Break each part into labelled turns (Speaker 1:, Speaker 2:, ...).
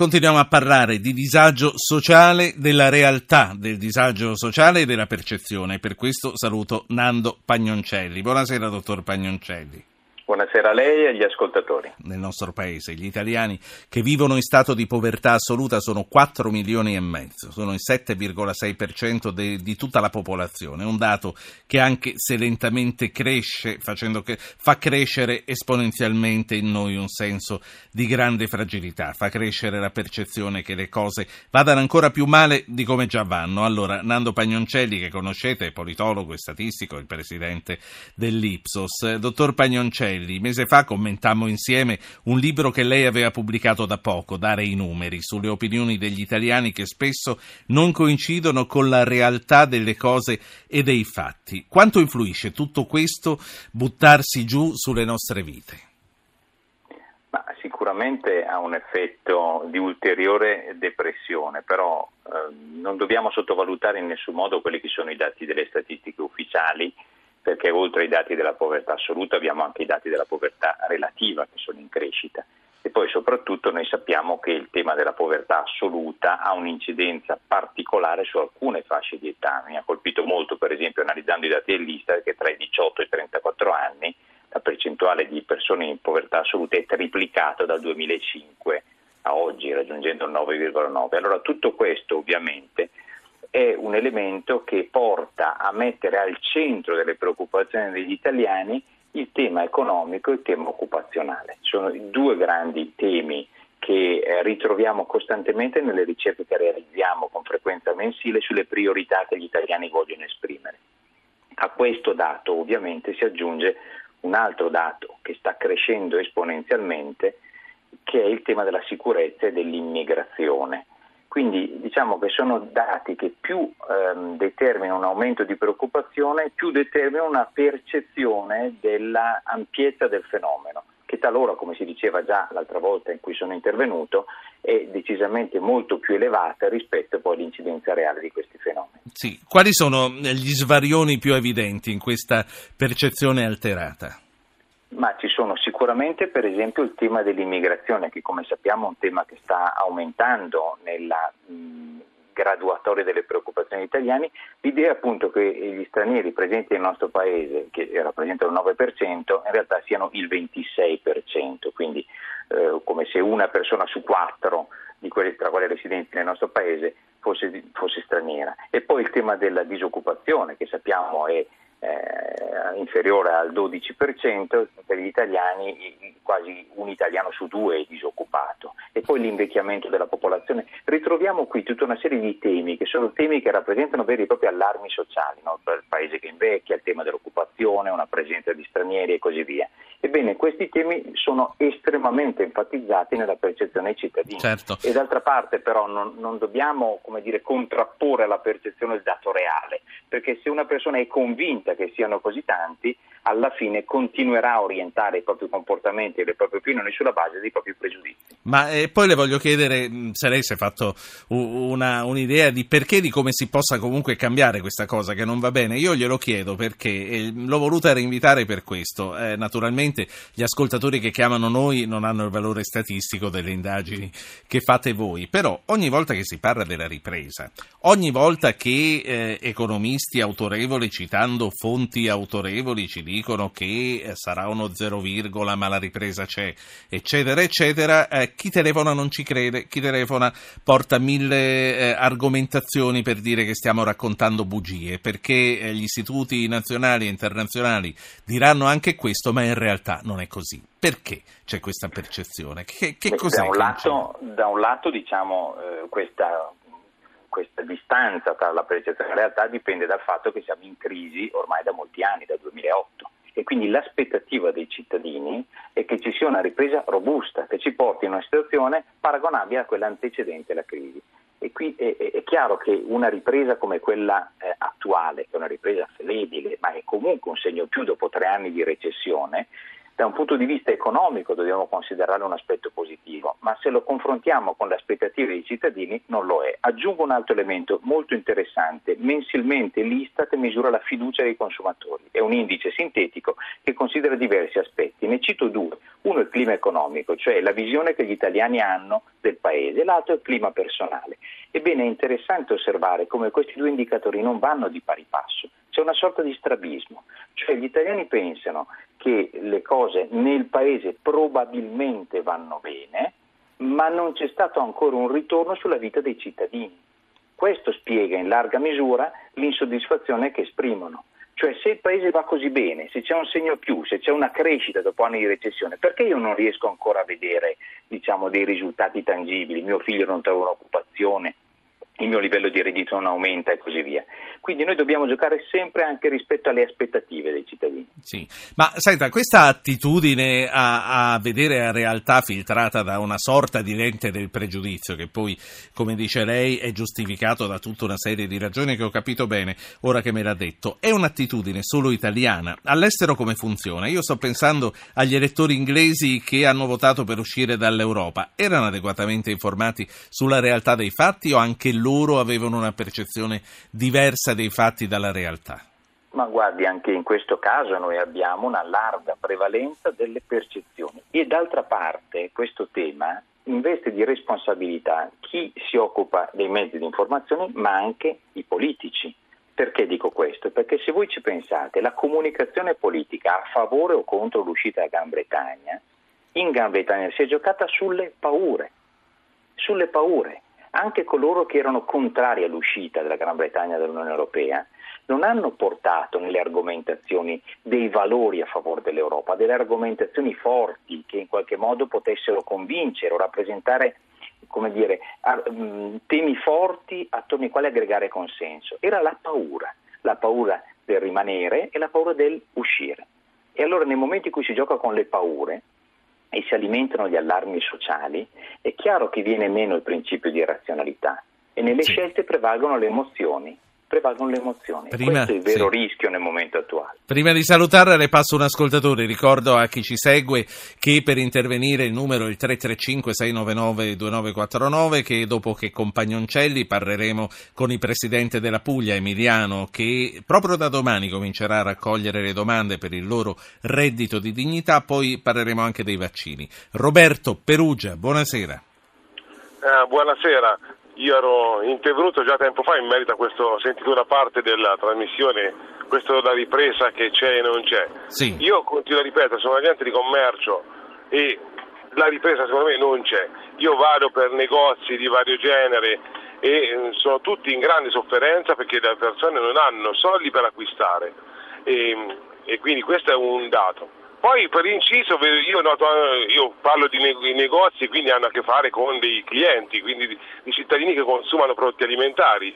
Speaker 1: Continuiamo a parlare di disagio sociale, della realtà del disagio sociale e della percezione. Per questo saluto Nando Pagnoncelli. Buonasera, dottor Pagnoncelli.
Speaker 2: Buonasera a lei e agli ascoltatori.
Speaker 1: Nel nostro paese gli italiani che vivono in stato di povertà assoluta sono 4 milioni e mezzo, sono il 7,6% de, di tutta la popolazione, un dato che anche se lentamente cresce, che, fa crescere esponenzialmente in noi un senso di grande fragilità, fa crescere la percezione che le cose vadano ancora più male di come già vanno. Allora, Nando Pagnoncelli, che conoscete, è politologo e statistico, il presidente dell'Ipsos. Dottor Pagnoncelli, Antonelli. Mese fa commentammo insieme un libro che lei aveva pubblicato da poco, Dare i numeri, sulle opinioni degli italiani che spesso non coincidono con la realtà delle cose e dei fatti. Quanto influisce tutto questo buttarsi giù sulle nostre vite?
Speaker 2: Ma sicuramente ha un effetto di ulteriore depressione, però eh, non dobbiamo sottovalutare in nessun modo quelli che sono i dati delle statistiche ufficiali perché oltre ai dati della povertà assoluta abbiamo anche i dati della povertà relativa che sono in crescita e poi soprattutto noi sappiamo che il tema della povertà assoluta ha un'incidenza particolare su alcune fasce di età. Mi ha colpito molto per esempio analizzando i dati dell'Istat che tra i 18 e i 34 anni la percentuale di persone in povertà assoluta è triplicata dal 2005 a oggi raggiungendo il 9,9. Allora tutto questo ovviamente è un elemento che porta a mettere al centro delle preoccupazioni degli italiani il tema economico e il tema occupazionale. Sono i due grandi temi che eh, ritroviamo costantemente nelle ricerche che realizziamo con frequenza mensile sulle priorità che gli italiani vogliono esprimere. A questo dato ovviamente si aggiunge un altro dato che sta crescendo esponenzialmente, che è il tema della sicurezza e dell'immigrazione. Quindi diciamo che sono dati che più ehm, determinano un aumento di preoccupazione, più determinano una percezione dell'ampiezza del fenomeno, che talora, come si diceva già l'altra volta in cui sono intervenuto, è decisamente molto più elevata rispetto poi all'incidenza reale di questi fenomeni.
Speaker 1: Sì. Quali sono gli svarioni più evidenti in questa percezione alterata?
Speaker 2: Ma ci sono sicuramente per esempio il tema dell'immigrazione che come sappiamo è un tema che sta aumentando nella mh, graduatoria delle preoccupazioni italiane, l'idea appunto che gli stranieri presenti nel nostro paese, che rappresentano il 9%, in realtà siano il 26%, quindi eh, come se una persona su quattro di quelli tra quelle residenti nel nostro paese fosse, fosse straniera. E poi il tema della disoccupazione che sappiamo è eh, inferiore al 12%, per gli italiani quasi un italiano su due è disoccupato e poi l'invecchiamento della popolazione. Ritroviamo qui tutta una serie di temi che sono temi che rappresentano veri e propri allarmi sociali, no? il paese che invecchia, il tema dell'occupazione, una presenza di stranieri e così via. Ebbene, questi temi sono estremamente enfatizzati nella percezione dei cittadini.
Speaker 1: Certo.
Speaker 2: E d'altra parte però non, non dobbiamo dire, contrapporre alla percezione il dato reale, perché se una persona è convinta che siano così tanti, alla fine continuerà a orientare i propri comportamenti e le proprie opinioni sulla base dei propri pregiudizi.
Speaker 1: Ma eh, poi le voglio chiedere se lei si è fatto una, un'idea di perché, di come si possa comunque cambiare questa cosa che non va bene. Io glielo chiedo perché eh, l'ho voluta reinvitare per questo. Eh, naturalmente gli ascoltatori che chiamano noi non hanno il valore statistico delle indagini che fate voi, però ogni volta che si parla della ripresa, ogni volta che eh, economisti autorevoli citando fonti autorevoli ci dicono che eh, sarà uno zero virgola ma la ripresa c'è, eccetera, eccetera, eh, chi telefona non ci crede, chi telefona porta mille eh, argomentazioni per dire che stiamo raccontando bugie, perché eh, gli istituti nazionali e internazionali diranno anche questo, ma in realtà non è così. Perché c'è questa percezione? Che, che cos'è?
Speaker 2: Da un, lato, da un lato, diciamo, eh, questa questa distanza tra la percezione e la realtà dipende dal fatto che siamo in crisi ormai da molti anni, dal 2008 e quindi l'aspettativa dei cittadini è che ci sia una ripresa robusta che ci porti in una situazione paragonabile a quella antecedente alla crisi. E qui è, è, chiaro che una ripresa come quella eh, attuale, che è una ripresa flebile, ma è comunque un segno più dopo tre anni di recessione, da un punto di vista economico dobbiamo considerarlo un aspetto positivo, ma se lo confrontiamo con le aspettative dei cittadini non lo è. Aggiungo un altro elemento molto interessante, mensilmente l'Istat misura la fiducia dei consumatori, è un indice sintetico che considera diversi aspetti, ne cito due, uno è il clima economico, cioè la visione che gli italiani hanno del paese, l'altro è il clima personale. Ebbene è interessante osservare come questi due indicatori non vanno di pari passo, c'è una sorta di strabismo, cioè gli italiani pensano che le cose nel paese probabilmente vanno bene, ma non c'è stato ancora un ritorno sulla vita dei cittadini. Questo spiega in larga misura l'insoddisfazione che esprimono. Cioè se il paese va così bene, se c'è un segno più, se c'è una crescita dopo anni di recessione, perché io non riesco ancora a vedere diciamo, dei risultati tangibili? Mio figlio non trova un'occupazione, il mio livello di reddito non aumenta e così via. Quindi noi dobbiamo giocare sempre anche rispetto alle aspettative dei cittadini.
Speaker 1: Sì, ma senta, questa attitudine a, a, vedere la realtà filtrata da una sorta di lente del pregiudizio, che poi, come dice lei, è giustificato da tutta una serie di ragioni che ho capito bene ora che me l'ha detto, è un'attitudine solo italiana. All'estero come funziona? Io sto pensando agli elettori inglesi che hanno votato per uscire dall'Europa. Erano adeguatamente informati sulla realtà dei fatti o anche loro loro avevano una percezione diversa dei fatti dalla realtà?
Speaker 2: Ma guardi, anche in questo caso noi abbiamo una larga prevalenza delle percezioni e d'altra parte questo tema investe di responsabilità chi si occupa dei mezzi di informazione ma anche i politici. Perché dico questo? Perché se voi ci pensate, la comunicazione politica a favore o contro l'uscita della Gran Bretagna, in Gran Bretagna si è giocata sulle paure, sulle paure anche coloro che erano contrari all'uscita della Gran Bretagna dall'Unione Europea non hanno portato nelle argomentazioni dei valori a favore dell'Europa, delle argomentazioni forti che in qualche modo potessero convincere o rappresentare come dire, temi forti attorno ai quali aggregare consenso. Era la paura, la paura del rimanere e la paura del uscire. E allora nel momento in cui si gioca con le paure, e si alimentano gli allarmi sociali, è chiaro che viene meno il principio di razionalità e nelle sì. scelte prevalgono le emozioni prevalgono le emozioni. Prima, Questo è il vero sì. rischio nel momento attuale.
Speaker 1: Prima di salutare le passo un ascoltatore, ricordo a chi ci segue che per intervenire il numero è il 335-699-2949 che dopo che con Pagnoncelli parleremo con il Presidente della Puglia Emiliano che proprio da domani comincerà a raccogliere le domande per il loro reddito di dignità, poi parleremo anche dei vaccini. Roberto Perugia, buonasera.
Speaker 3: Eh, buonasera. Io ero intervenuto già tempo fa in merito a questo, ho sentito una parte della trasmissione, questo della ripresa che c'è e non c'è.
Speaker 1: Sì.
Speaker 3: Io continuo a ripetere, sono agente di commercio e la ripresa secondo me non c'è. Io vado per negozi di vario genere e eh, sono tutti in grande sofferenza perché le persone non hanno soldi per acquistare e, e quindi questo è un dato. Poi per inciso io, noto, io parlo di negozi, quindi hanno a che fare con dei clienti, quindi di, di cittadini che consumano prodotti alimentari.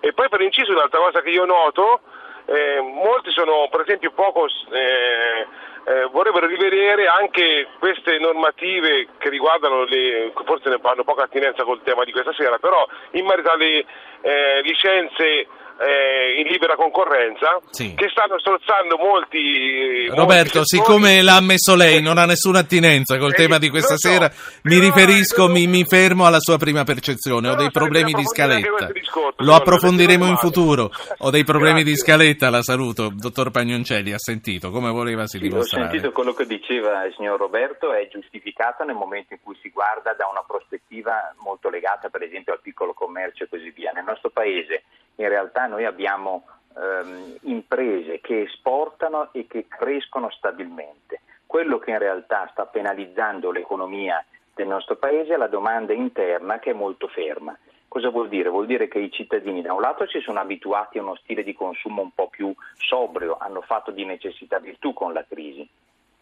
Speaker 3: E poi per inciso un'altra cosa che io noto, eh, molti sono per esempio poco, eh, eh, vorrebbero rivedere anche queste normative che riguardano le, forse ne hanno poca attinenza col tema di questa sera, però in merito alle eh, licenze eh, in libera concorrenza sì. che stanno strozzando molti
Speaker 1: Roberto, molti siccome l'ha ammesso lei non ha nessuna attinenza col eh, tema di questa so, sera mi riferisco, mi, mi, fermo alla sua prima percezione. Ho dei problemi di scaletta. discorso, lo approfondiremo in futuro. Ho dei problemi di scaletta la saluto. Dottor Pagnoncelli ha sentito? Come voleva si sì, dimostrare?
Speaker 2: ho sentito quello che diceva il signor Roberto è giustificato nel momento in cui si guarda da una prospettiva molto legata per esempio al piccolo commercio e così via. Nel nostro paese in realtà noi abbiamo ehm, imprese che esportano e che crescono stabilmente. Quello che in realtà sta penalizzando l'economia del nostro paese è la domanda interna che è molto ferma. Cosa vuol dire? Vuol dire che i cittadini da un lato si sono abituati a uno stile di consumo un po' più sobrio, hanno fatto di necessità virtù con la crisi,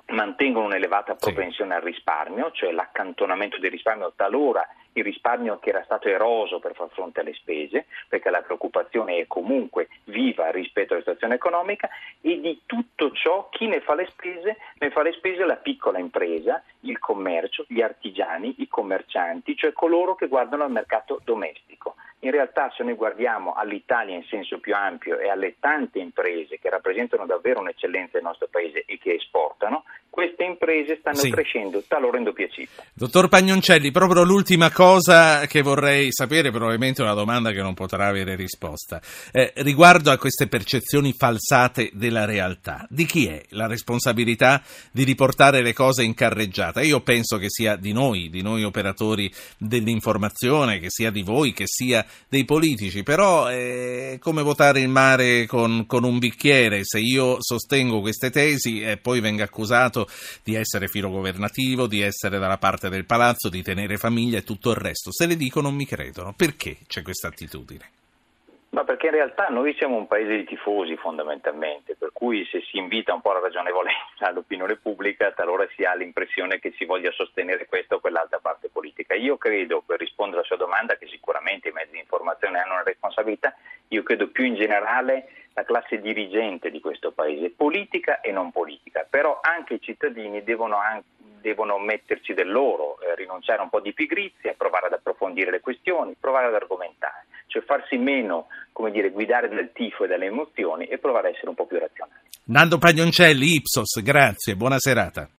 Speaker 2: mantengono un'elevata propensione sì. al risparmio, cioè l'accantonamento del risparmio talora il risparmio che era stato eroso per far fronte alle spese, perché la preoccupazione è comunque viva rispetto alla situazione economica e di tutto ciò chi ne fa le spese? Ne fa le spese la piccola impresa, il commercio, gli artigiani, i commercianti, cioè coloro che guardano al mercato domestico. In realtà se noi guardiamo all'Italia in senso più ampio e alle tante imprese che rappresentano davvero un'eccellenza del nostro paese e che esportano, queste imprese stanno sì. crescendo talora in doppia cifra.
Speaker 1: Dottor Pagnoncelli, proprio l'ultima cosa che vorrei sapere, probabilmente una domanda che non potrà avere risposta, eh, riguardo a queste percezioni falsate della realtà. Di chi è la responsabilità di riportare le cose in carreggiata? Io penso che sia di noi, di noi operatori dell'informazione, che sia di voi, che sia dei politici, però è come votare il mare con, con un bicchiere, se io sostengo queste tesi e poi vengo accusato di essere filo governativo, di essere dalla parte del palazzo, di tenere famiglia e tutto il resto. Se le dico non mi credono. Perché c'è questa attitudine?
Speaker 2: Ma perché in realtà noi siamo un paese di tifosi fondamentalmente, per cui se si invita un po' la ragionevolezza all'opinione pubblica, talora si ha l'impressione che si voglia sostenere questa o quell'altra parte politica. Io credo, per rispondere alla sua domanda, che sicuramente i mezzi di informazione hanno una responsabilità, io credo più in generale la classe dirigente di questo paese, politica e non politica, però anche i cittadini devono, anche, devono metterci del loro, eh, rinunciare un po' di pigrizia, provare ad approfondire le questioni, provare ad argomentare, cioè farsi meno dire, guidare dal tifo e dalle emozioni e provare a essere un po' più razionali.
Speaker 1: Nando Pagnoncelli, Ipsos, grazie, buona serata.